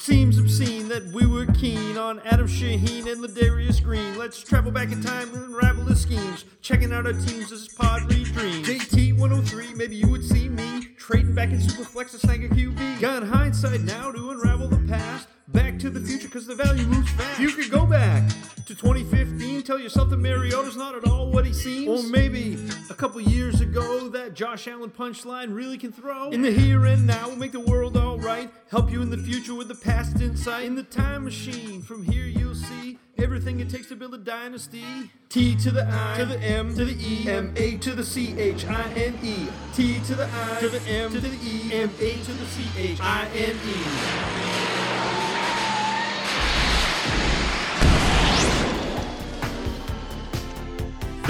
It seems obscene that we were keen on Adam Shaheen and Ladarius Green. Let's travel back in time and unravel the schemes. Checking out our teams as pod dream. JT 103, maybe you would see me trading back in Superflex to snag a QB. Got hindsight now to unravel the past. Back to the future because the value moves fast. You could go back to 2015, tell yourself that Mariota's not at all what he seems. Or maybe a couple years ago, that Josh Allen punchline really can throw. In the here and now, we'll make the world alright. Help you in the future with the past insight. In the time machine, from here you'll see everything it takes to build a dynasty. T to the I, to the M, to the E, M, A to the C, H, I, N, E. T to the I, to the M, to the E, M, A to the C, H, I, N, E.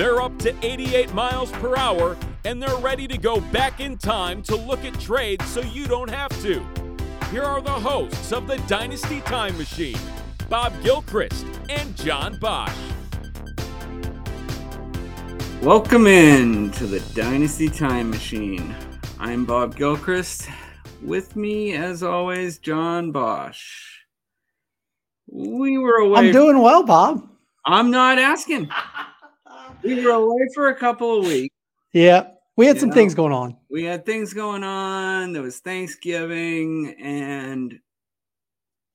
They're up to 88 miles per hour and they're ready to go back in time to look at trades so you don't have to. Here are the hosts of the Dynasty Time Machine Bob Gilchrist and John Bosch. Welcome in to the Dynasty Time Machine. I'm Bob Gilchrist. With me, as always, John Bosch. We were away. I'm doing well, Bob. I'm not asking. We were away for a couple of weeks. Yeah, we had You some know? things going on. We had things going on. There was Thanksgiving, and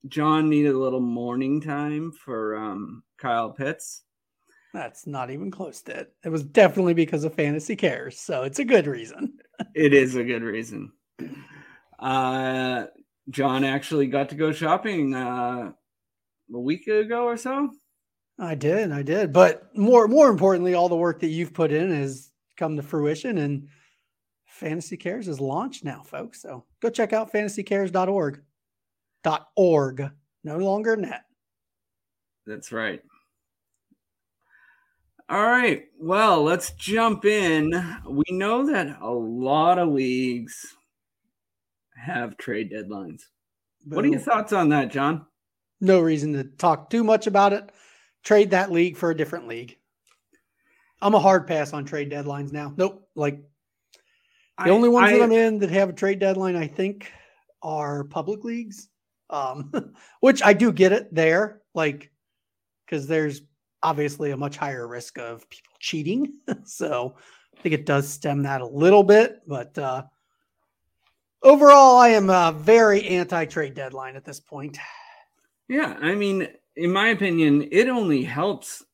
John needed a little mourning time for um, Kyle Pitts. That's not even close to it. It was definitely because of Fantasy Cares, so it's a good reason. It is a good reason. Uh, John actually got to go shopping uh, a week ago or so. I did, I did. But more more importantly, all the work that you've put in has come to fruition and Fantasy Cares is launched now, folks. So go check out fantasycares.org. Dot org. No longer net. That's right. All right. Well, let's jump in. We know that a lot of leagues have trade deadlines. What are your thoughts on that, John? No reason to talk too much about it. Trade that league for a different league. I'm a hard pass on trade deadlines now. Nope. Like The only ones that I'm in that have a trade deadline, I think, are public leagues, um, which I do get it there, like because there's obviously a much higher risk of people cheating. so I think it does stem that a little bit, but uh, overall, I am uh, very anti-trade deadline at this point. Yeah, I mean, in my opinion, it only helps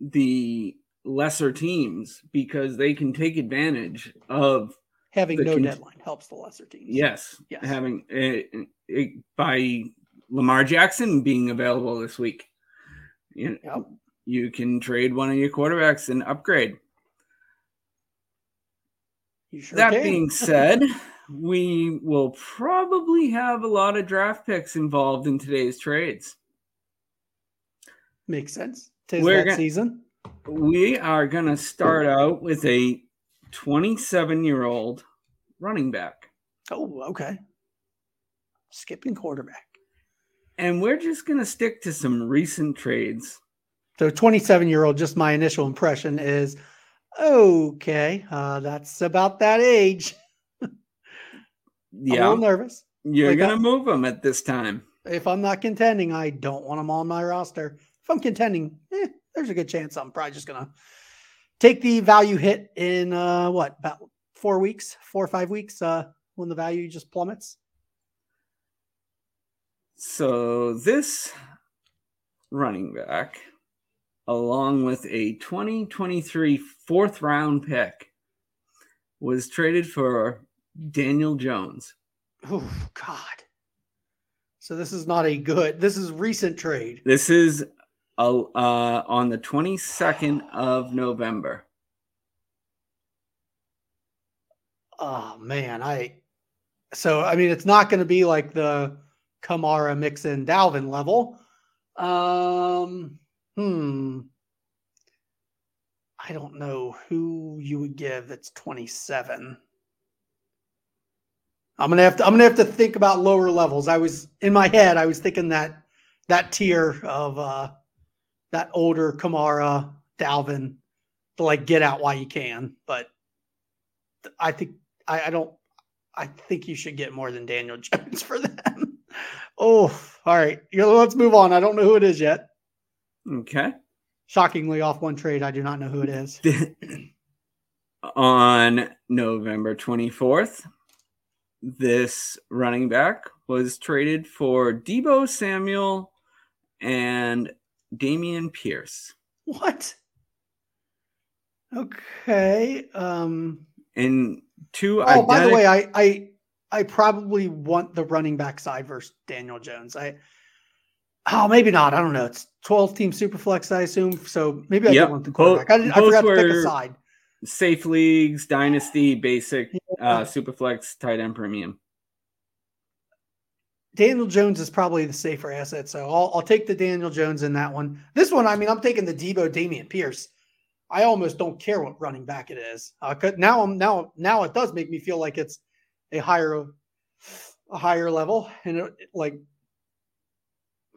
the lesser teams because they can take advantage of Having no con- deadline helps the lesser teams. yes, Yes. having it, it, by Lamar Jackson being available this week. You, Yep. you can trade one of your quarterbacks and upgrade. Sure that can. being said, we will probably have a lot of draft picks involved in today's trades. Makes sense. Tis We're that gonna- season. We are going to start out with a 27 year old running back. Oh, okay. Skipping quarterback. And we're just going to stick to some recent trades. So 27 year old, just my initial impression is okay, uh, that's about that age. yeah. I'm a little nervous. you're like going to move them at this time. If I'm not contending, I don't want them on my roster. If I'm contending, eh, there's a good chance I'm probably just gonna take the value hit in uh, what about four weeks, four or five weeks, uh, when the value just plummets. So this running back, along with a 2023 fourth round pick, was traded for Daniel Jones. Oh God. So this is not a good. This is recent trade. This is uh, uh, on the 22nd of November. Oh man, I so I mean it's not going to be like the Kamara Mixon Dalvin level. Um hmm. I don't know who you would give that's 27. I'm gonna have to I'm gonna have to think about lower levels. I was in my head, I was thinking that that tier of uh that older Kamara, Dalvin to like get out while you can, but I think I, I don't. I think you should get more than Daniel Jones for them. oh, all right. Let's move on. I don't know who it is yet. Okay. Shockingly, off one trade, I do not know who it is. On November 24th, this running back was traded for Deebo Samuel and Dameon Pierce. What? Okay. Um and two. Oh, by the way, I I I probably want the running back side versus Daniel Jones. I oh maybe not. I don't know. It's 12 team superflex, I assume. So maybe I yep. want the quarterback. Both, I, I forgot to pick a side. Safe leagues, dynasty, basic, yeah. uh, superflex, tight end premium. Daniel Jones is probably the safer asset, so I'll, I'll take the Daniel Jones in that one. This one, I mean, I'm taking the Deebo Dameon Pierce. I almost don't care what running back it is. Uh, now I'm now now it does make me feel like it's a higher a higher level, and it, like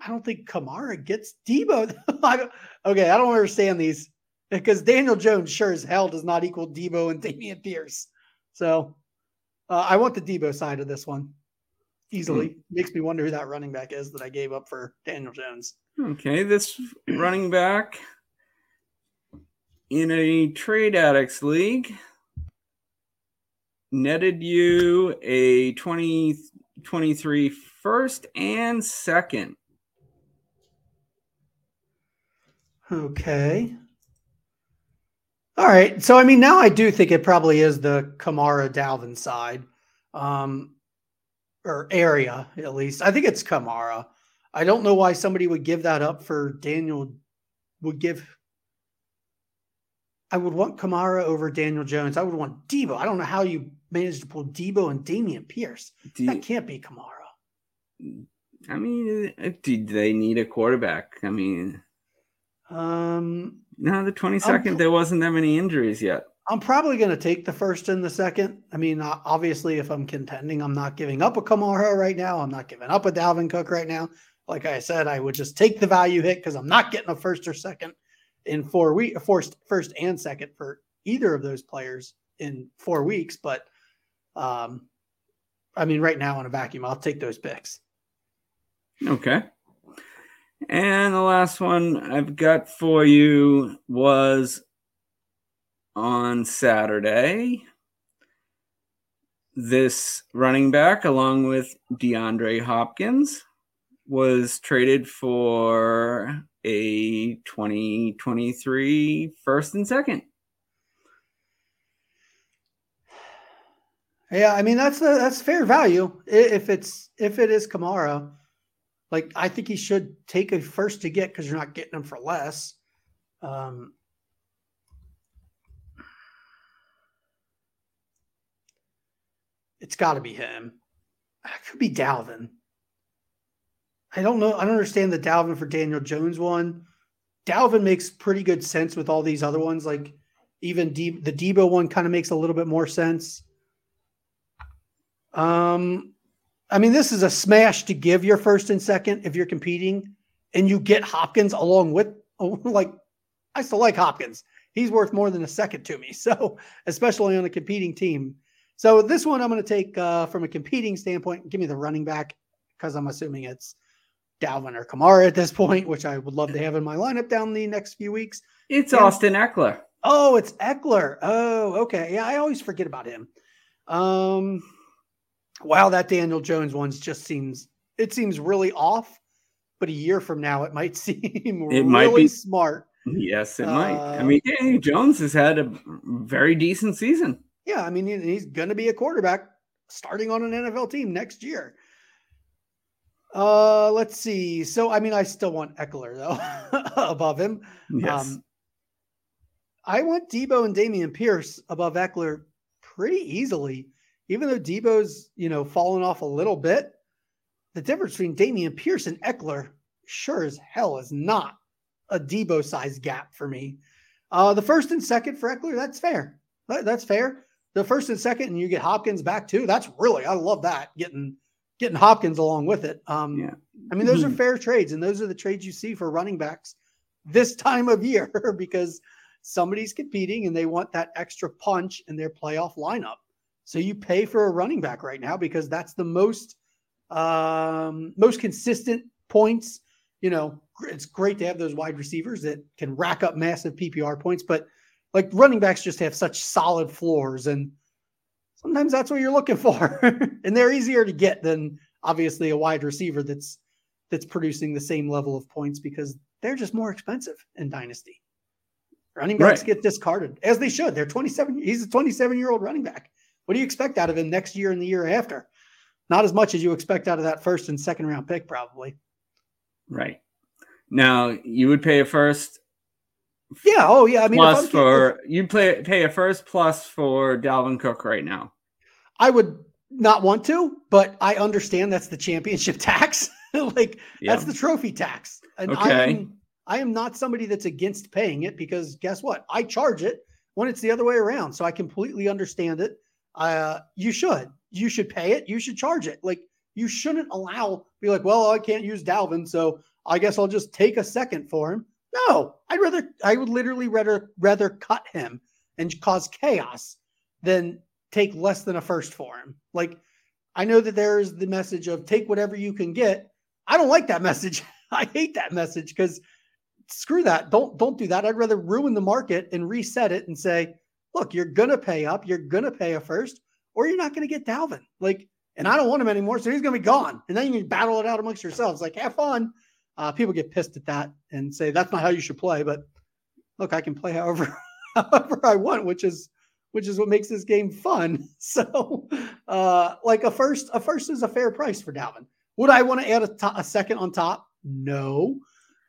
I don't think Kamara gets Deebo. I okay, I don't understand these because Daniel Jones sure as hell does not equal Deebo and Dameon Pierce. So uh, I want the Deebo side of this one easily. Mm. Makes me wonder who that running back is that I gave up for Daniel Jones. Okay, this running back in a trade addicts league netted you a 2023 first and second. Okay. All right. So, I mean, now I do think it probably is the Kamara Dalvin side um, or area, at least. I think it's Kamara. I don't know why somebody would give that up for Daniel, would give I would want Kamara over Daniel Jones. I would want Deebo. I don't know how you managed to pull Deebo and Dameon Pierce. Do that can't be Kamara. I mean, do they need a quarterback? I mean, um, no, the twenty second there wasn't that many injuries yet. I'm probably going to take the first and the second. I mean, obviously, if I'm contending, I'm not giving up a Kamara right now. I'm not giving up a Dalvin Cook right now. Like I said, I would just take the value hit because I'm not getting a first or second in four weeks, first, first and second for either of those players in four weeks. But um, I mean, right now in a vacuum, I'll take those picks. Okay. And the last one I've got for you was on Saturday. This running back, along with DeAndre Hopkins, was traded for a 2023 first and second. Yeah, I mean that's that's fair value if it's if it is Kamara. Like I think he should take a first to get because you're not getting him for less. Um, it's got to be him. It could be Dalvin. I don't know. I don't understand the Dalvin for Daniel Jones one. Dalvin makes pretty good sense with all these other ones. Like even De- the Deebo one kind of makes a little bit more sense. Um, I mean, this is a smash to give your first and second if you're competing, and you get Hopkins along with like I still like Hopkins. He's worth more than a second to me. So especially on a competing team. So this one I'm going to take uh, from a competing standpoint. Give me the running back because I'm assuming it's Dalvin or Kamara at this point, which I would love to have in my lineup down the next few weeks. It's and, Austin Ekeler. Oh, it's Eckler. Oh, okay. Yeah, I always forget about him. Um, wow, that Daniel Jones one's just seems it seems really off. But a year from now, it might seem it really might be smart. Yes, it uh, might. I uh, mean, Daniel Jones has had a very decent season. Yeah, I mean, he's going to be a quarterback starting on an NFL team next year. Uh, let's see. So, I mean, I still want Ekeler though above him. Yes. Um, I want Deebo and Dameon Pierce above Ekeler pretty easily, even though Deebo's you know fallen off a little bit. The difference between Dameon Pierce and Ekeler sure as hell is not a Deebo size gap for me. Uh, the first and second for Ekeler, that's fair. That's fair. The first and second, and you get Hopkins back too. That's really, I love that getting getting Hopkins along with it. Um, yeah. I mean, those are mm-hmm. fair trades, and those are the trades you see for running backs this time of year because somebody's competing and they want that extra punch in their playoff lineup. So you pay for a running back right now because that's the most um, most consistent points. You know, it's great to have those wide receivers that can rack up massive PPR points, but like running backs just have such solid floors and sometimes that's what you're looking for. And they're easier to get than obviously a wide receiver that's that's producing the same level of points because they're just more expensive in dynasty. Running backs right. get discarded as they should. They're 27 he's a 27 year old running back. What do you expect out of him next year and the year after? Not as much as you expect out of that first and second round pick probably. Right. Now you would pay a first yeah. Oh, yeah. I mean, plus for you play pay a first plus for Dalvin Cook right now. I would not want to, but I understand that's the championship tax. like yeah. that's the trophy tax. And okay. I am, I am not somebody that's against paying it because guess what? I charge it when it's the other way around. So I completely understand it. Uh, you should. You should pay it. You should charge it. Like you shouldn't allow be like, well, I can't use Dalvin, so I guess I'll just take a second for him. No, I'd rather I would literally rather rather cut him and cause chaos than take less than a first for him. Like I know that there is the message of take whatever you can get. I don't like that message. I hate that message because screw that. Don't don't do that. I'd rather ruin the market and reset it and say, look, you're gonna pay up, you're gonna pay a first, or you're not gonna get Dalvin. Like, and I don't want him anymore, so he's gonna be gone. And then you can battle it out amongst yourselves. Like, have fun. Uh, people get pissed at that and say that's not how you should play. But look, I can play however however I want, which is which is what makes this game fun. So, uh, like a first, a first is a fair price for Dalvin. Would I want to add a, to- a second on top? No.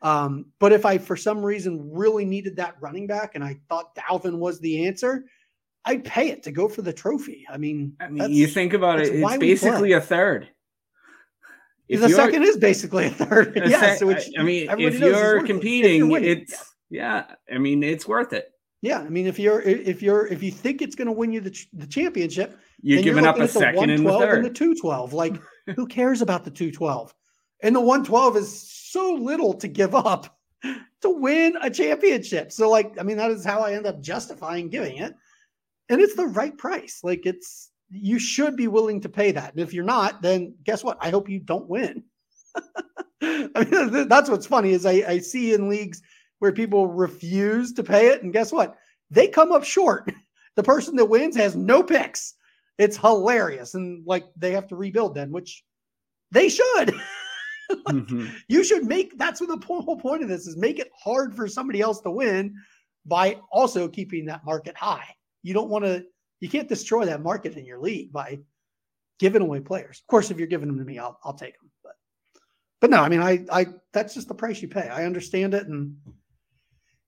Um, but if I, for some reason, really needed that running back and I thought Dalvin was the answer, I'd pay it to go for the trophy. I mean, I mean you think about it, it's basically a third. If the second is basically a third. A yes, sec- which I mean, if you're competing, if you're it's yeah. I mean, it's worth it. Yeah, I mean, if you're if you're if you think it's going to win you the, the championship, you're giving up a second in the third and the two twelve. Like, who cares about the two twelve? And the one twelve is so little to give up to win a championship. So, like, I mean, that is how I end up justifying giving it, and it's the right price. Like, it's you should be willing to pay that. And if you're not, then guess what? I hope you don't win. I mean, that's what's funny is I, I see in leagues where people refuse to pay it, and guess what? They come up short. The person that wins has no picks. It's hilarious, and like they have to rebuild then, which they should. like, mm-hmm. You should make that's what the whole point of this is make it hard for somebody else to win by also keeping that market high. You don't want to you can't destroy that market in your league by giving away players. Of course, if you're giving them to me, I'll I'll take them. But but no, I mean, I I that's just the price you pay. I understand it, and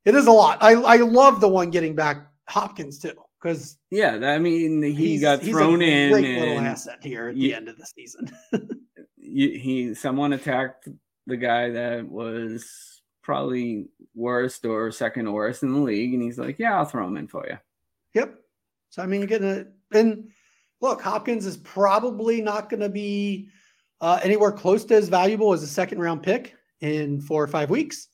it is a lot. I I love the one getting back Hopkins too because yeah, I mean he got thrown in. Great little asset here at you, the end of the season. you, he someone attacked the guy that was probably worst or second worst in the league, and he's like, "Yeah, I'll throw him in for you." Yep, so I mean, getting it. And look, Hopkins is probably not going to be uh, anywhere close to as valuable as a second round pick in four or five weeks.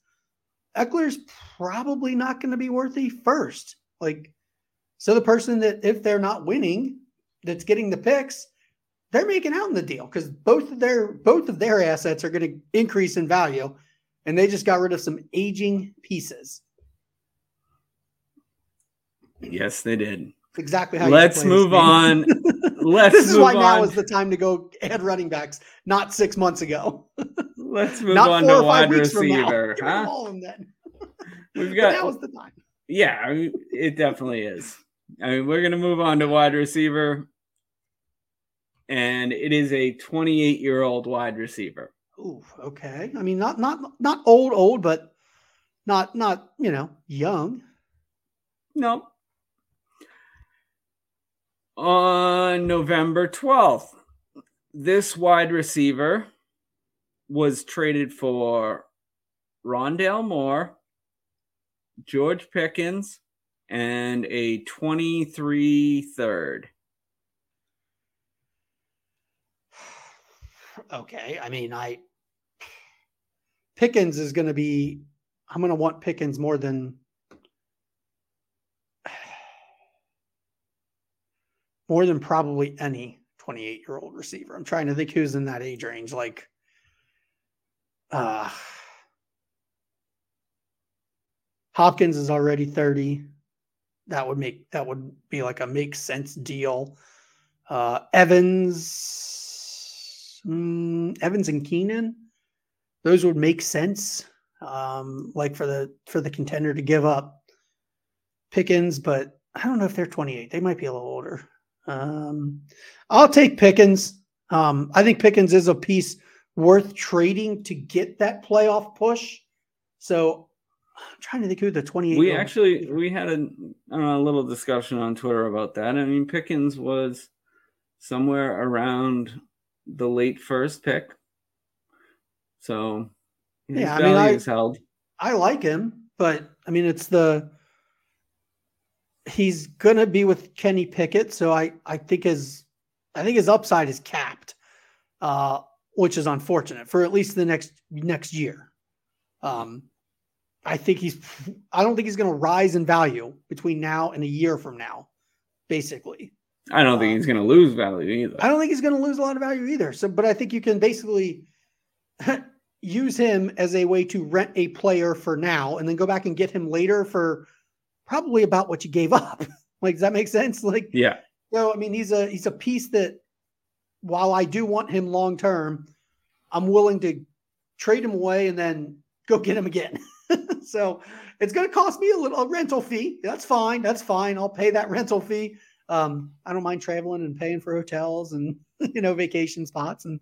Ekeler's probably not going to be worth a first. Like, so the person that if they're not winning, that's getting the picks, they're making out in the deal because both of their both of their assets are going to increase in value, and they just got rid of some aging pieces. Yes, they did exactly how. You let's move on. Let's. this is why on. now is the time to go add running backs, not six months ago. Let's move not on to wide receiver. Huh? We've got. that was the time. Yeah, I mean, it definitely is. I mean, we're gonna move on to wide receiver, and it is a 28 year old wide receiver. Ooh, okay. I mean, not not not old old, but not not you know young. No, on November 12th. This wide receiver was traded for Rondale Moore, George Pickens, and a 23 third. Okay. I mean, I Pickens is going to be, I'm going to want Pickens more than more than probably any 28 year old receiver. I'm trying to think who's in that age range. Like, uh, Hopkins is already 30. That would make that would be like a make sense deal. Uh, Evans, mm, Evans and Keenan, those would make sense. Um, like for the for the contender to give up Pickens, but I don't know if they're 28. They might be a little older. Um, I'll take Pickens. Um, I think Pickens is a piece worth trading to get that playoff push. So I'm trying to think who the 28. We actually we had a, a little discussion on Twitter about that. I mean, Pickens was somewhere around the late first pick, so yeah, I mean, I, held. I like him, but I mean, it's the he's gonna be with Kenny Pickett, so I I think his I think his upside is capped, uh, which is unfortunate for at least the next next year. Um, I think he's I don't think he's going to rise in value between now and a year from now, basically. I don't think um, he's going to lose value either. I don't think he's going to lose a lot of value either. So, but I think you can basically use him as a way to rent a player for now, and then go back and get him later for probably about what you gave up. like, does that make sense? Like, yeah. So, I mean, he's a he's a piece that, while I do want him long term, I'm willing to trade him away and then go get him again. so it's going to cost me a little a rental fee. That's fine. That's fine. I'll pay that rental fee. Um, I don't mind traveling and paying for hotels and you know vacation spots, and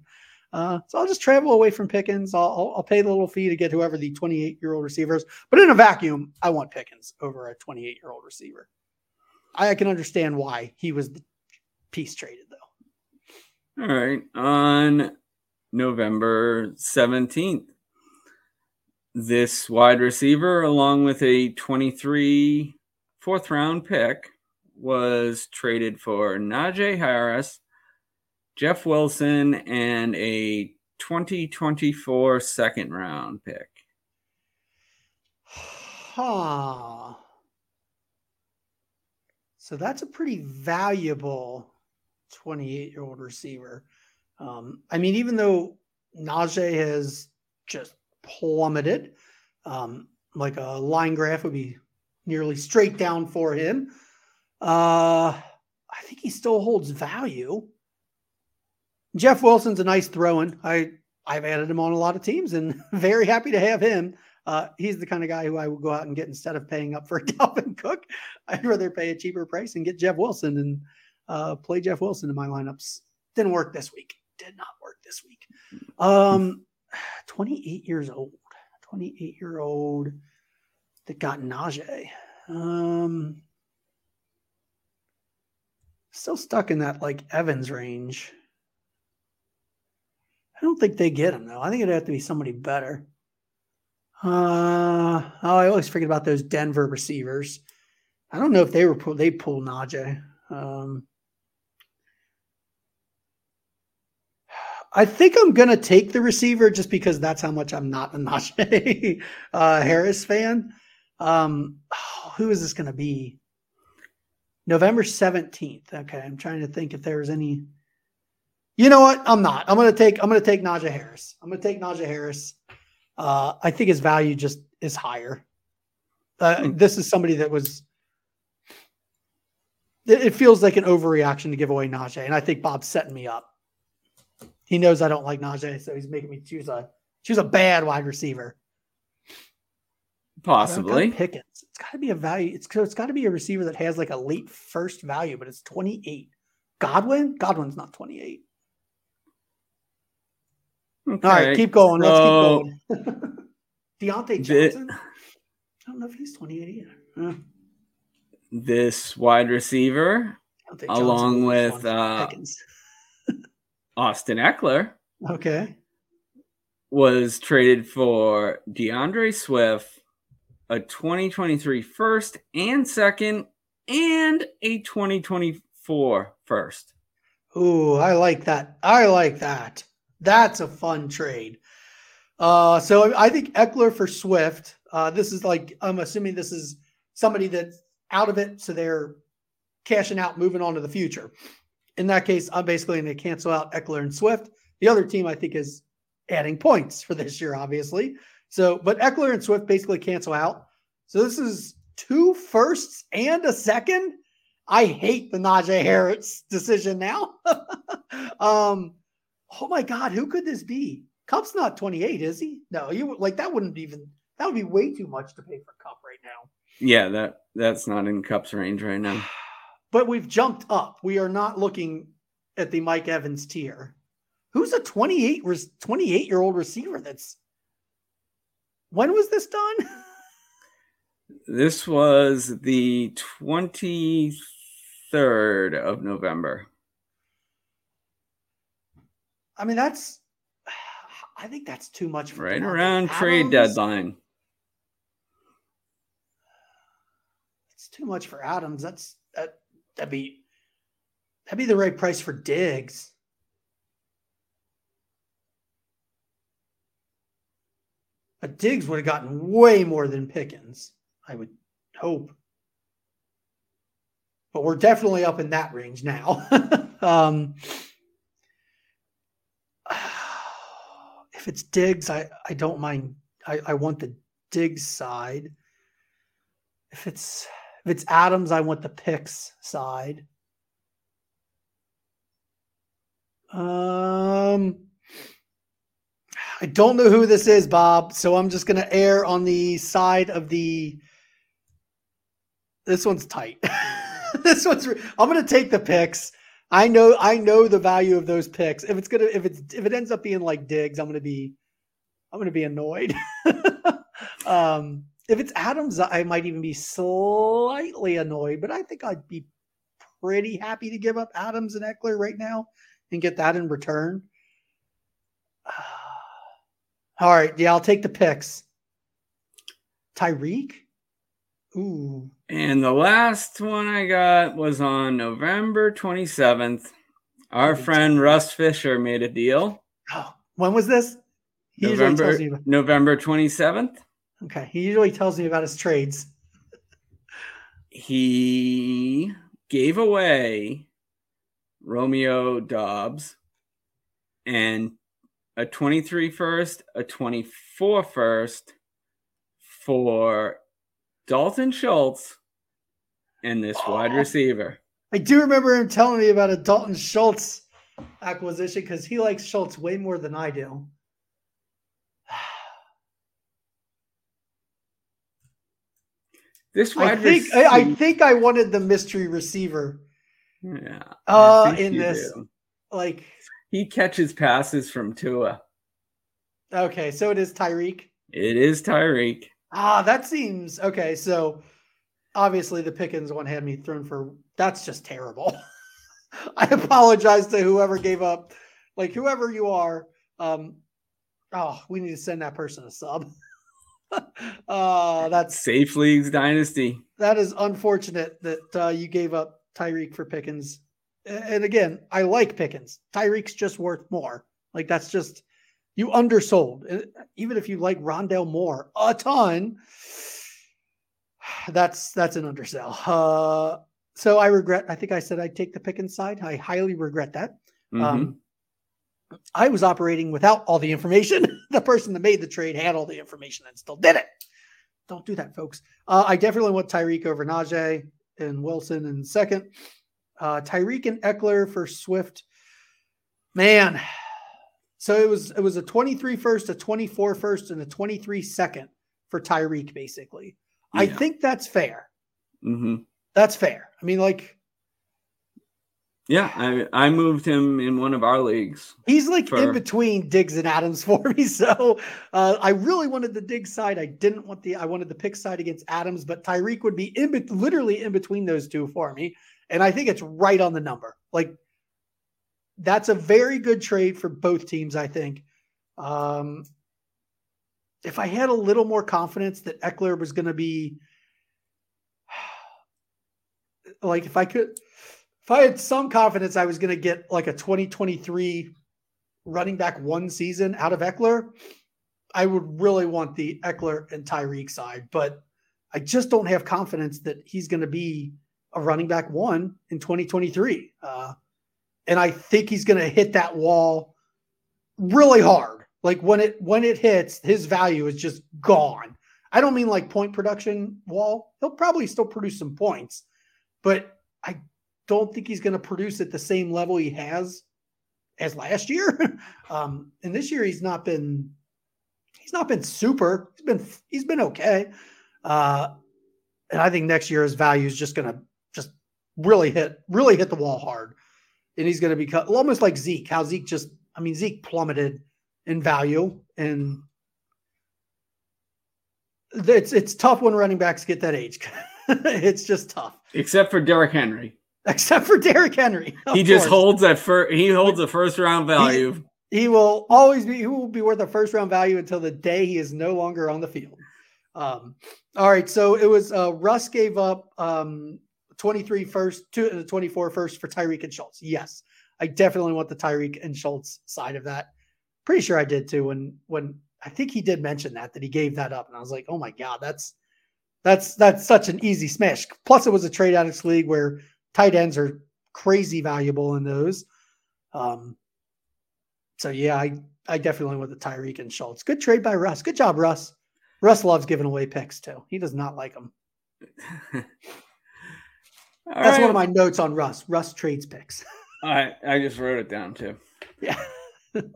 uh, so I'll just travel away from Pickens. I'll, I'll, I'll pay the little fee to get whoever the 28 year old receivers. But in a vacuum, I want Pickens over a 28 year old receiver. I, I can understand why he was the piece traded though. All right, on November 17th this wide receiver, along with a 23 fourth round pick, was traded for Najee Harris, Jeff Wilson, and a 2024 second round pick. Huh. So that's a pretty valuable 28 year old receiver. Um, I mean, even though Najee has just plummeted. Um, like a line graph would be nearly straight down for him. Uh, I think he still holds value. Jeff Wilson's a nice throw-in. I I've added him on a lot of teams and very happy to have him. Uh, he's the kind of guy who I would go out and get instead of paying up for Dalvin Cook. I'd rather pay a cheaper price and get Jeff Wilson and uh, play Jeff Wilson in my lineups. Didn't work this week. Did not work this week. Um, 28 years old. 28 year old that got Najee. Um, still stuck in that like Evans range. I don't think they get him though. I think it'd have to be somebody better. Uh, oh, I always forget about those Denver receivers. I don't know if they were they pull Najee. Um, I think I'm gonna take the receiver just because that's how much I'm not a Najee uh, Harris fan. Um, who is this gonna be? November 17th. Okay, I'm trying to think if there's any. You know what? I'm not. I'm gonna take. I'm gonna take Najee Harris. I'm gonna take Najee Harris. Uh, I think his value just is higher. Uh, hmm. This is somebody that was. It feels like an overreaction to give away Najee, and I think Bob's setting me up. He knows I don't like Najee, so he's making me choose a choose a bad wide receiver. Possibly Pickens. It's got to be a value. It's it's got to be a receiver that has like a late first value, but it's twenty eight. Godwin. Godwin's not twenty eight. Okay. All right, keep going. Let's keep going. Diontae Johnson. I don't know if he's 28 either. This wide receiver, along with uh, Austin Ekeler, Okay. Was traded for DeAndre Swift, a 2023 first and second, and a 2024 first. Ooh, I like that. I like that. That's a fun trade. Uh, so I think Ekeler for Swift. Uh, this is like I'm assuming this is somebody that's out of it, so they're cashing out, moving on to the future in that case, I'm basically going to cancel out Ekeler and Swift. The other team I think is adding points for this year, obviously. So, but Ekeler and Swift basically cancel out. So this is two firsts and a second. I hate the Najee Harris decision now. um, oh my God, who could this be? Kupp's not 28, is he? No, you like that wouldn't even that would be way too much to pay for Cup right now. Yeah, that that's not in Kupp's range right now. But we've jumped up. We are not looking at the Mike Evans tier. Who's a 28 28 year old receiver that's when was this done? This was the 23rd of November. I mean, that's I think that's too much for right around trade deadline. It's too much for Adams. That's that that'd be that'd be the right price for Diggs. But Diggs would have gotten way more than Pickens, I would hope. But we're definitely up in that range now. um, if it's Diggs, I, I don't mind. I, I want the Diggs side. If it's if it's Adams, I want the picks side. Um I don't know who this is, Bob, so I'm just going to err on the side of the This one's tight. this one's I'm going to take the picks. I know I know the value of those picks. If it's gonna if it's if it ends up being like Diggs, I'm gonna be I'm gonna be annoyed. um, if it's Adams, I might even be slightly annoyed, but I think I'd be pretty happy to give up Adams and Ekeler right now and get that in return. All right, yeah, I'll take the picks. Tyreek. Ooh. And the last one I got was on November 27th. Our friend Russ Fisher made a deal. Oh, when was this? He November, about- November 27th. Okay. He usually tells me about his trades. He gave away Romeo Doubs and a 23 first, a 24 first for Dalton Schultz and this oh, wide receiver. I do remember him telling me about a Dalton Schultz acquisition because he likes Schultz way more than I do. This wide I think receiver, I, I, think I wanted the mystery receiver. Yeah. Uh in this do. like he catches passes from Tua. Okay, so it is Tyreek. It is Tyreek. Ah, that seems okay. So obviously the Pickens one had me thrown for that's just terrible. I apologize to whoever gave up, like whoever you are. Um, oh, we need to send that person a sub. uh that's safe leagues dynasty. That is unfortunate that uh, you gave up Tyreek for Pickens. And again, I like Pickens. Tyreek's just worth more. Like that's just you undersold. Even if you like Rondale Moore a ton, that's that's an undersell. Uh, so I regret. I think I said I'd take the pick inside. I highly regret that. Mm-hmm. Um, I was operating without all the information. the person that made the trade had all the information and still did it. Don't do that, folks. Uh, I definitely want Tyreek over Najee and Wilson in second. Uh, Tyreek and Ekeler for Swift. Man, so it was it was a 23 first, a 24 first, and a 23 second for Tyreek, basically. Yeah. I think that's fair. Mm-hmm. That's fair. I mean, like yeah, I I moved him in one of our leagues. He's like for... in between Diggs and Adams for me. So uh, I really wanted the Diggs side. I didn't want the I wanted the pick side against Adams, but Tyreek would be in literally in between those two for me. And I think it's right on the number. Like that's a very good trade for both teams, I think. Um, if I had a little more confidence that Ekeler was going to be like, if I could, if I had some confidence I was going to get like a 2023 running back one season out of Ekeler, I would really want the Ekeler and Tyreek side. But I just don't have confidence that he's going to be a running back one in 2023. Uh, and I think he's going to hit that wall really hard. Like when it when it hits, his value is just gone. I don't mean like point production wall. He'll probably still produce some points, but I don't think he's going to produce at the same level he has as last year. um, and this year he's not been he's not been super. He's been he's been okay. Uh, and I think next year his value is just going to just really hit really hit the wall hard, and he's going to become almost like Zeke. How Zeke just I mean Zeke plummeted in value, and it's it's tough when running backs get that age. it's just tough. Except for Derrick Henry. Except for Derrick Henry. He just course. holds that first he holds a first round value. He, he, will always be he will be worth a first round value until the day he is no longer on the field. Um, all right, so it was uh, Russ gave up um, 23 first, to uh, 24 first for Tyreek and Schultz. Yes, I definitely want the Tyreek and Schultz side of that. Pretty sure I did too. When when I think he did mention that that he gave that up, and I was like, oh my god, that's that's that's such an easy smash. Plus, it was a trade addicts league where tight ends are crazy valuable in those. Um, so yeah, I I definitely want the Tyreek and Schultz. Good trade by Russ. Good job, Russ. Russ loves giving away picks too. He does not like them. That's right. one of my notes on Russ. Russ trades picks. I I just wrote it down too. Yeah. All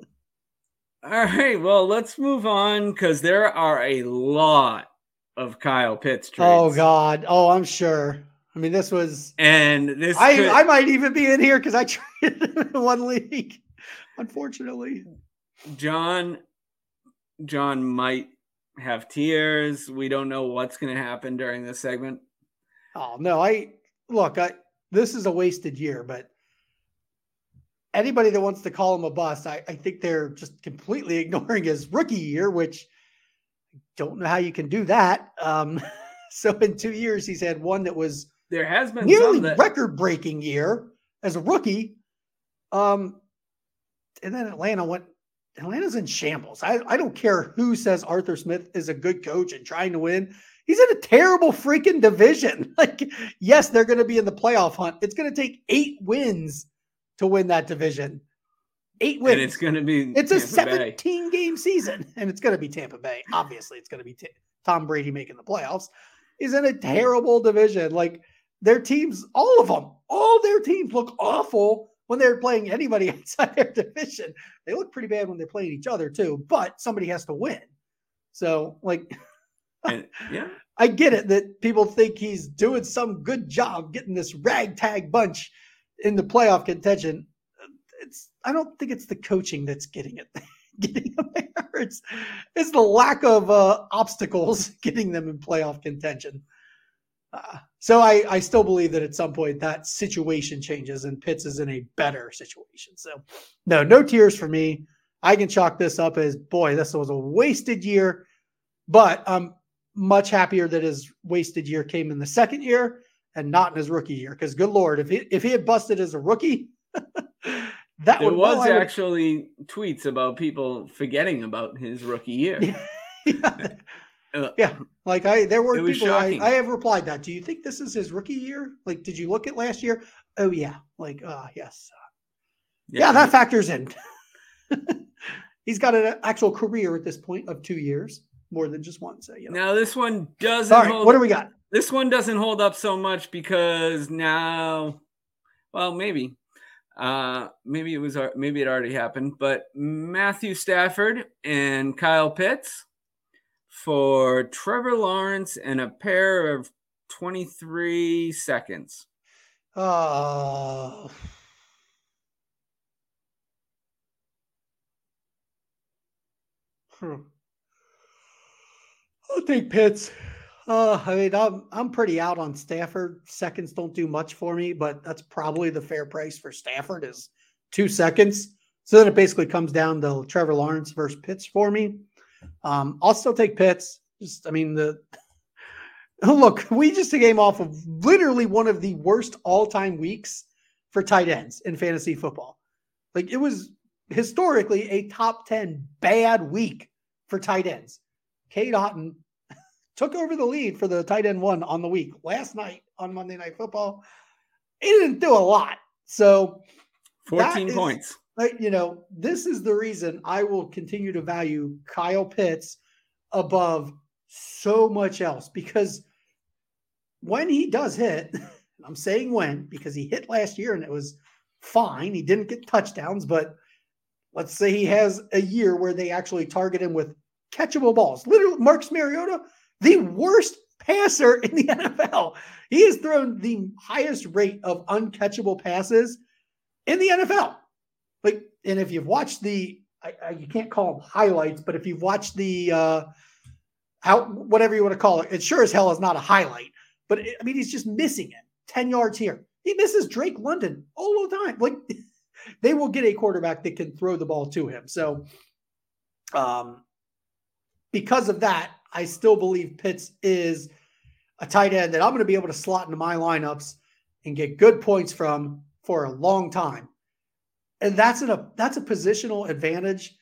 right. Well, let's move on because there are a lot of Kyle Pitts oh, trades. Oh God. Oh, I'm sure. I mean, this was and this. I could, I might even be in here because I traded one league. Unfortunately, John, John might have tears. We don't know what's going to happen during this segment. Oh no! I look. I this is a wasted year, but anybody that wants to call him a bust, I, I think they're just completely ignoring his rookie year, which I don't know how you can do that. Um, so in two years, he's had one that was there has been nearly that... record-breaking year as a rookie. Um, and then Atlanta went. Atlanta's in shambles. I, I don't care who says Arthur Smith is a good coach and trying to win. He's in a terrible freaking division. Like, yes, they're going to be in the playoff hunt. It's going to take eight wins to win that division. Eight wins. And it's going to be. It's Tampa a 17 Bay. game season, and it's going to be Tampa Bay. Obviously, it's going to be t- Tom Brady making the playoffs. He's in a terrible division. Like their teams, all of them, all their teams look awful when they're playing anybody outside their division. They look pretty bad when they're playing each other too. But somebody has to win. So, like, and, yeah, I get it that people think he's doing some good job getting this ragtag bunch in the playoff contention. It's I don't think it's the coaching that's getting it getting them there. It's it's the lack of uh, obstacles getting them in playoff contention. Uh, so I I still believe that at some point that situation changes and Pitts is in a better situation. So no no tears for me. I can chalk this up as boy this was a wasted year, but I'm much happier that his wasted year came in the second year and not in his rookie year. Because good lord, if he if he had busted as a rookie, that there was well, actually would... tweets about people forgetting about his rookie year. yeah. Uh, yeah. like I there were people I, I, have replied that. Do you think this is his rookie year? Like, did you look at last year? Oh yeah, like uh yes. Yeah, yeah that factors in. He's got an actual career at this point of two years, more than just one. So you know. Now this one doesn't. All right, hold... what do we got? This one doesn't hold up so much because now, well, maybe, uh, maybe it was, maybe it already happened, but Matthew Stafford and Kyle Pitts for Trevor Lawrence and a pair of 23 seconds. Oh. Hmm. I'll take Pitts. Uh, I mean, I'm I'm pretty out on Stafford. Seconds don't do much for me, but that's probably the fair price for Stafford is two seconds. So then it basically comes down to Trevor Lawrence versus Pitts for me. Um, I'll still take Pitts. Just, I mean, the look, we just came off of literally one of the worst all-time weeks for tight ends in fantasy football. Like it was historically a top 10 bad week for tight ends. Cade Otton took over the lead for the tight end one on the week last night on Monday Night Football. He didn't do a lot. So 14 is, points. You know, this is the reason I will continue to value Kyle Pitts above so much else because when he does hit, I'm saying when because he hit last year and it was fine. He didn't get touchdowns, but let's say he has a year where they actually target him with catchable balls. Literally, Marcus Mariota, the worst passer in the NFL. He has thrown the highest rate of uncatchable passes in the NFL. Like, and if you've watched the, I, I, you can't call them highlights, but if you've watched the, uh, how whatever you want to call it, it sure as hell is not a highlight. But it, I mean, he's just missing it. Ten yards here. He misses Drake London all the time. Like they will get a quarterback that can throw the ball to him. So, um, because of that, I still believe Pitts is a tight end that I'm going to be able to slot into my lineups and get good points from for a long time. And that's a that's a positional advantage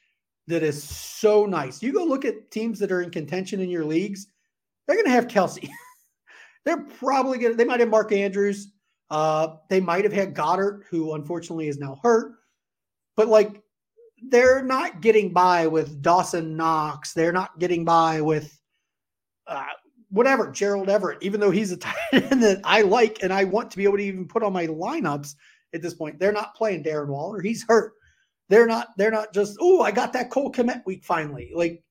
that is so nice. You go look at teams that are in contention in your leagues, they're going to have Kelce. they're probably going to, they might have Mark Andrews. Uh, they might have had Goedert, who unfortunately is now hurt. But like, they're not getting by with Dawson Knox. They're not getting by with uh, whatever, Gerald Everett, even though he's a tight end that I like and I want to be able to even put on my lineups at this point. They're not playing Darren Waller. He's hurt. They're not, they're not just, oh, I got that Cole Kmet week finally. Like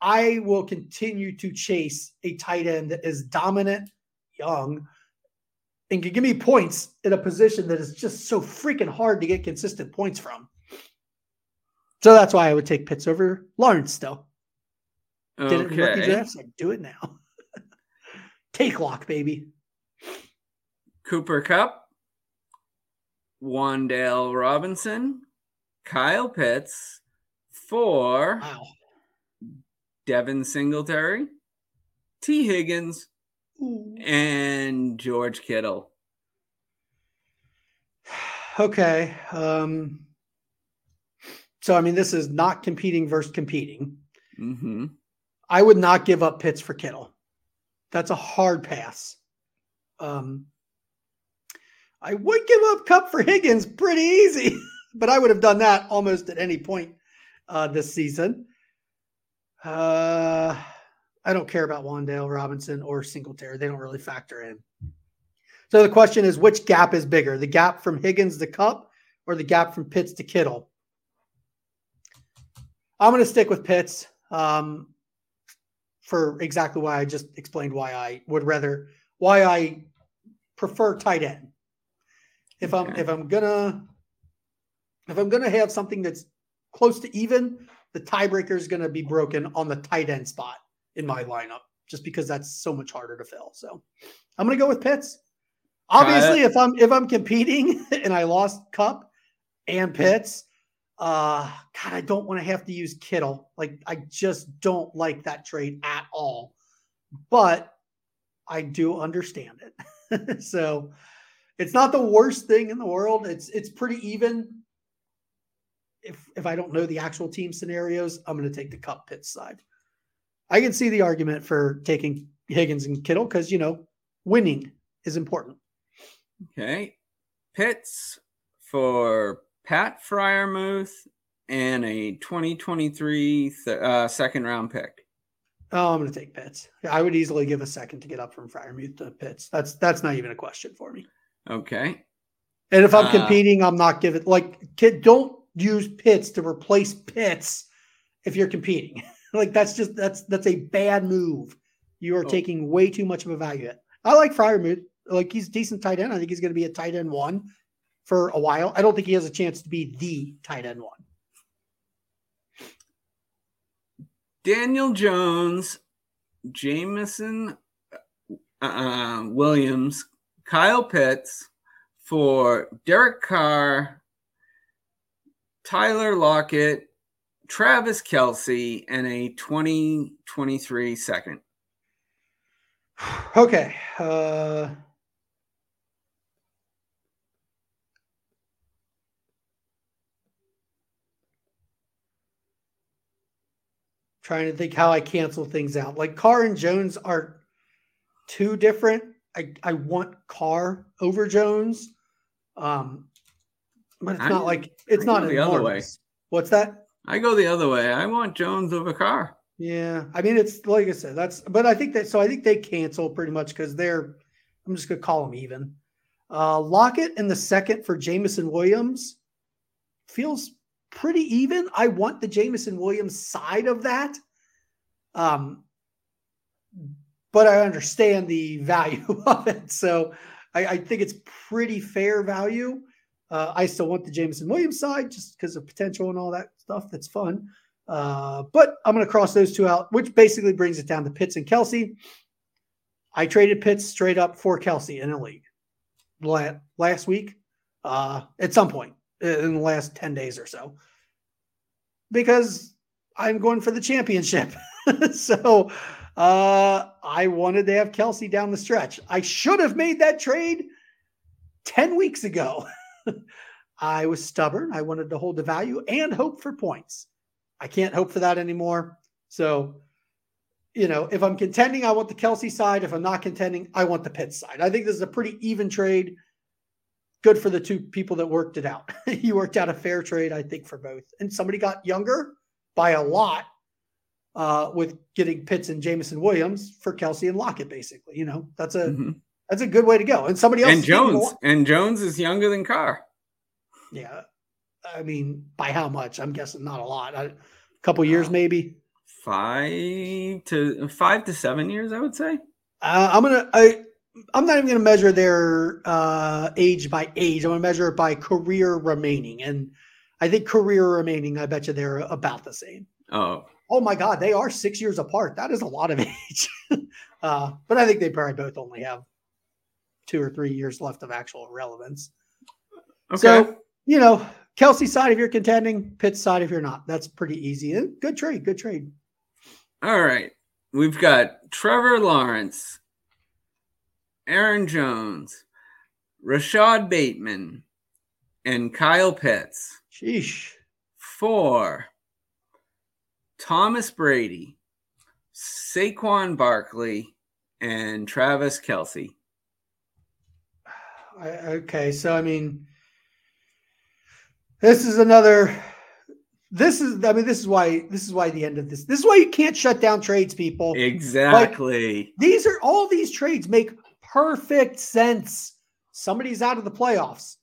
I will continue to chase a tight end that is dominant, young, and can give me points in a position that is just so freaking hard to get consistent points from. So that's why I would take Pitts over Lawrence still. Okay. Did it in rookie drafts? Do it now. take lock, baby. Cooper Kupp, Wan'Dale Robinson, Kyle Pitts for wow. Devin Singletary, Tee Higgins, Ooh. and George Kittle. Okay. Um, so, I mean, this is not competing versus competing. Mm-hmm. I would not give up Pitts for Kittle. That's a hard pass. Um, I would give up Kupp for Higgins pretty easy, but I would have done that almost at any point uh, this season. Uh, I don't care about Wan'Dale Robinson or Singletary. They don't really factor in. So the question is, which gap is bigger, the gap from Higgins to Kupp or the gap from Pitts to Kittle? I'm going to stick with Pitts um, for exactly why I just explained why I would rather why I prefer tight end. If okay. I'm if I'm gonna if I'm gonna have something that's close to even, the tiebreaker is going to be broken on the tight end spot in my lineup, just because that's so much harder to fill. So I'm going to go with Pitts. Obviously, if I'm if I'm competing and I lost Kupp and Pitts, uh, God, I don't want to have to use Kittle. Like, I just don't like that trade at all. But I do understand it. so it's not the worst thing in the world. It's it's pretty even. If if I don't know the actual team scenarios, I'm going to take the Kupp Pitts side. I can see the argument for taking Higgins and Kittle because you know winning is important. Okay, Pitts for Pat Freiermuth and a 2023 th- uh, second round pick. Oh, I'm going to take Pitts. I would easily give a second to get up from Freiermuth to Pitts. That's that's not even a question for me. Okay. And if I'm uh, competing, I'm not giving like kid. Don't use Pitts to replace Pitts if you're competing. like that's just that's that's a bad move. You are oh. taking way too much of a value. I like Freiermuth. Like he's decent tight end. I think he's going to be a tight end one for a while. I don't think he has a chance to be the tight end one. Daniel Jones, Jameson uh, Williams, Kyle Pitts for Derek Carr, Tyler Lockett, Travis Kelce, and a 2023 second. Okay. Uh, trying to think how I cancel things out. Like Carr and Jones are too different. I, I want Carr over Jones. Um, but it's I, not like it's not the other way. What's that? I go the other way. I want Jones over Carr. Yeah, I mean it's like I said. That's but I think that so I think they cancel pretty much because they're. I'm just gonna call them even. Uh, Lockett in the second for Jameson Williams feels pretty even. I want the Jameson Williams side of that. Um, but I understand the value of it. So I, I think it's pretty fair value. Uh, I still want the Jameson Williams side just because of potential and all that stuff. That's fun. Uh, but I'm going to cross those two out, which basically brings it down to Pitts and Kelce. I traded Pitts straight up for Kelce in a league last week, uh, at some point in the last 10 days or so, because I'm going for the championship. so uh, I wanted to have Kelce down the stretch. I should have made that trade 10 weeks ago. I was stubborn. I wanted to hold the value and hope for points. I can't hope for that anymore. So, you know, if I'm contending, I want the Kelce side. If I'm not contending, I want the Pitt side. I think this is a pretty even trade. Good for the two people that worked it out. you worked out a fair trade, I think, for both. And somebody got younger by a lot uh, with getting Pitts and Jameson Williams for Kelce and Lockett, basically. You know, that's a mm-hmm. that's a good way to go. And somebody else and Jones and Jones is younger than Carr. Yeah, I mean, by how much? I'm guessing not a lot. A couple years, uh, maybe. Five to five to seven years, I would say. Uh, I'm gonna. I I'm not even gonna measure their uh, age by age. I'm gonna measure it by career remaining, and I think career remaining. I bet you they're about the same. Oh, oh my God, they are six years apart. That is a lot of age. uh, but I think they probably both only have two or three years left of actual relevance. Okay. So, you know, Kelce side if you're contending, Pitt side if you're not. That's pretty easy. Good trade. Good trade. All right. We've got Trevor Lawrence, Aaron Jones, Rashod Bateman, and Kyle Pitts. Sheesh. Four, Thomas Brady, Saquon Barkley, and Travis Kelce. Okay, so I mean, this is another. This is, I mean, this is why this is why the end of this. This is why you can't shut down trades, people. Exactly. Like, these are all these trades make perfect sense. Somebody's out of the playoffs,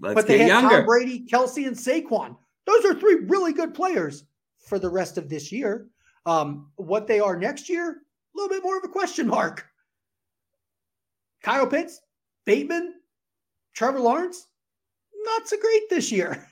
Let's but they had younger. Tom Brady, Kelce, and Saquon. Those are three really good players for the rest of this year. Um, what they are next year, a little bit more of a question mark. Kyle Pitts, Bateman, Trevor Lawrence, not so great this year.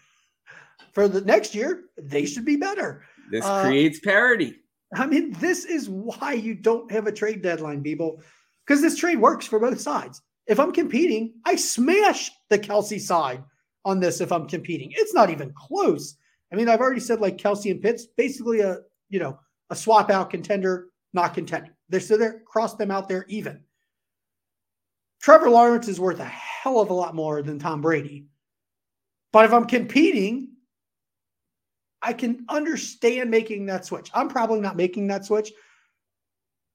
For the next year, they should be better. This uh, creates parity. I mean, this is why you don't have a trade deadline, people, because this trade works for both sides. If I'm competing, I smash the Kelce side on this if I'm competing. It's not even close. I mean, I've already said like Kelce and Pitts, basically a you know a swap out contender, not contending. They're so they're cross them out there even. Trevor Lawrence is worth a hell of a lot more than Tom Brady. But if I'm competing, I can understand making that switch. I'm probably not making that switch.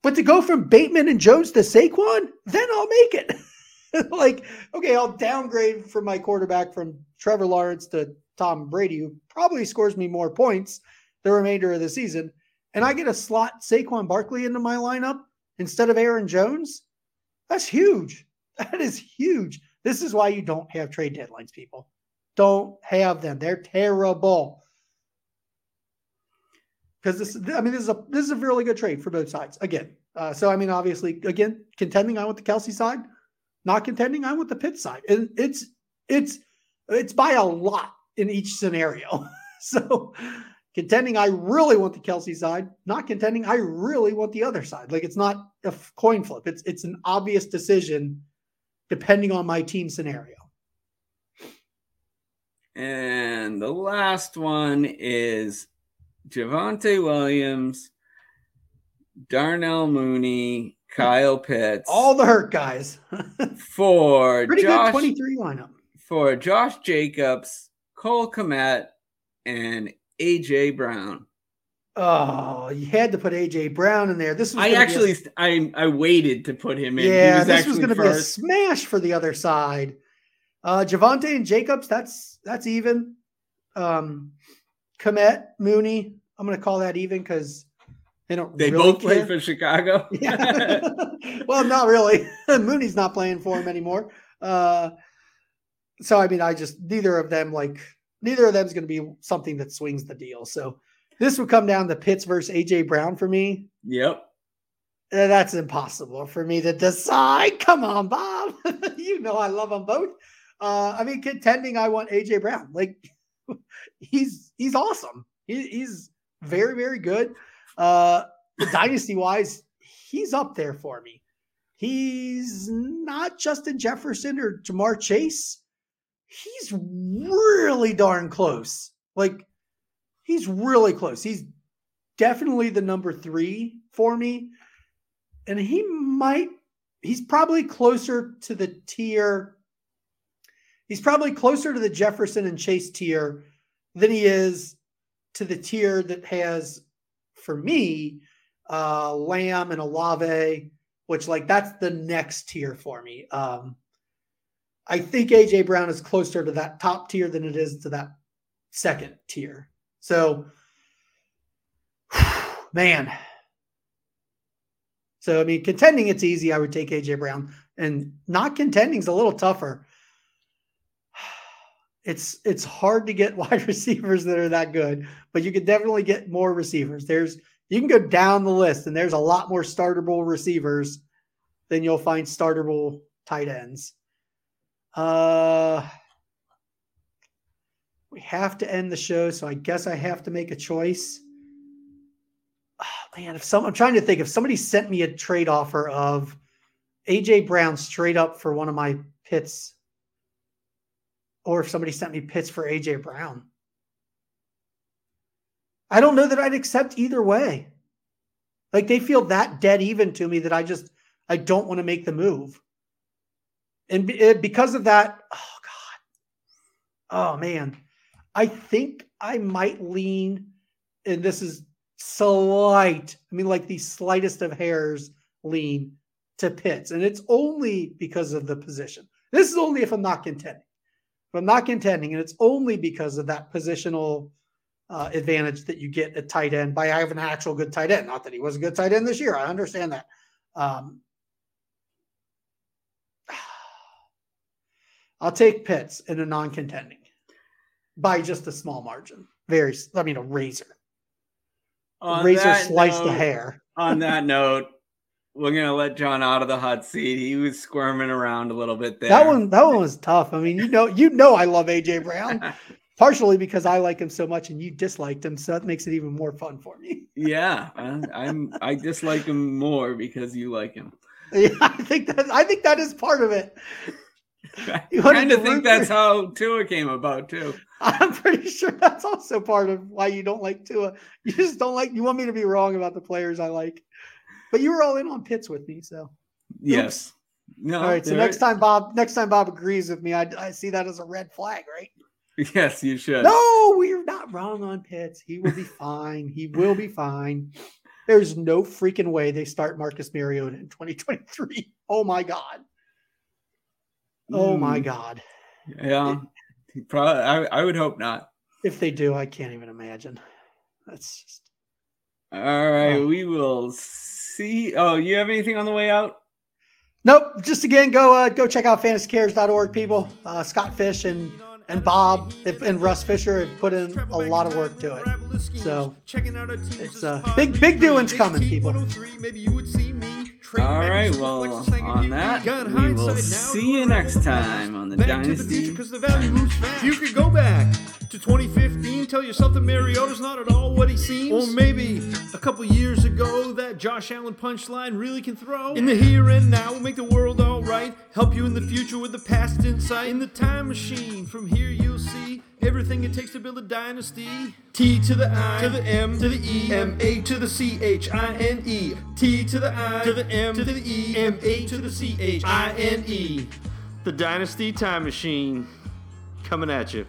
But to go from Bateman and Jones to Saquon, then I'll make it. like, okay, I'll downgrade from my quarterback from Trevor Lawrence to Tom Brady, who probably scores me more points the remainder of the season, and I get a slot Saquon Barkley into my lineup instead of Aaron Jones, that's huge. That is huge. This is why you don't have trade deadlines, people. Don't have them. They're terrible. Because this, I mean, this is a this is a really good trade for both sides. Again, uh, so I mean, obviously, again, contending, I want the Kelce side. Not contending, I want the Pitt side, and it's it's it's by a lot in each scenario. so contending, I really want the Kelce side. Not contending, I really want the other side. Like it's not a coin flip. It's it's an obvious decision depending on my team scenario. And the last one is Javonte Williams, Darnell Mooney, Kyle Pitts. All the hurt guys. for pretty Josh, good 23 lineup. For Josh Jacobs, Cole Kmet, and AJ Brown. Oh, you had to put AJ Brown in there. This was I actually a, I I waited to put him in. Yeah, was this was going to be a smash for the other side. Uh, Javonte and Jacobs, that's that's even. Um, Kmet, Mooney, I'm going to call that even because they don't. They really both play care. for Chicago. Yeah. well, not really. Mooney's not playing for him anymore. Uh, so I mean, I just neither of them like neither of them is going to be something that swings the deal. So this would come down to Pitts versus AJ Brown for me. yep. That's impossible for me to decide. Come on, Bob. you know I love them both. Uh, I mean, contending, I want AJ Brown. Like he's he's awesome. He, he's very very good. Uh, dynasty wise, he's up there for me. He's not Justin Jefferson or Ja'Marr Chase. He's really darn close. Like he's really close. He's definitely the number three for me and he might he's probably closer to the tier he's probably closer to the Jefferson and Chase tier than he is to the tier that has for me uh Lamb and Olave which like that's the next tier for me um I think AJ Brown is closer to that top tier than it is to that second tier so man so I mean, contending it's easy. I would take AJ Brown, and not contending is a little tougher. It's it's hard to get wide receivers that are that good, but you could definitely get more receivers. There's you can go down the list, and there's a lot more startable receivers than you'll find startable tight ends. Uh, we have to end the show, so I guess I have to make a choice oh, man, if some I'm trying to think if somebody sent me a trade offer of AJ Brown straight up for one of my Pitts, or if somebody sent me Pitts for AJ Brown. I don't know that I'd accept either way. Like they feel that dead even to me that I just I don't want to make the move. And eh, because of that, oh god. Oh man. I think I might lean and this is slight, I mean, like the slightest of hairs lean to Pitts. And it's only because of the position. This is only if I'm not contending. If I'm not contending, and it's only because of that positional uh, advantage that you get at tight end by having an actual good tight end. Not that he was a good tight end this year. I understand that. Um, I'll take Pitts in a non contending by just a small margin. Very, I mean, a razor On razor sliced the hair. on that note, we're gonna let John out of the hot seat. He was squirming around a little bit there. That one, that one was tough. I mean, you know, you know, I love AJ Brown, partially because I like him so much, and you disliked him, so that makes it even more fun for me. yeah, I, I'm. I dislike him more because you like him. Yeah, I think that I think that is part of it. I You kind of think that's how Tua came about too. I'm pretty sure that's also part of why you don't like Tua. You just don't like. You want me to be wrong about the players I like, but you were all in on Pitts with me, so. Yes. No. All right. So next time Bob, next time Bob agrees with me, I, I see that as a red flag, right? Yes, you should. No, we're not wrong on Pitts. He will be fine. He will be fine. There's no freaking way they start Marcus Mariota in 2023. Oh my god. Oh my Mm, god. Yeah. He Probably. I, I would hope not. If they do, I can't even imagine. That's just All right. Oh. We will see. Oh, you have anything on the way out? Nope. Just again, go uh, go check out fantasycares.org, people. Uh, Scott Fish and and Bob and Russ Fisher have put in a lot of work to it. So it's uh, big big doings coming, people. All right. Well, on that, we will see you next time on the Back to the Dynasty. future because the value moves fast. You could go back to 2015, tell yourself that Mariota's not at all what he seems. Or maybe a couple years ago, that Josh Allen punchline really can throw. In the here and now, we'll make the world alright. Help you in the future with the past insight. In the time machine, from here you'll see everything it takes to build a dynasty. T to the I, to the M, to the E, M, A to the C, H, I, N, E. T to the I, to the M, to the E, M, A to the C, H, I, N, E. The Dynasty Time Machine coming at you.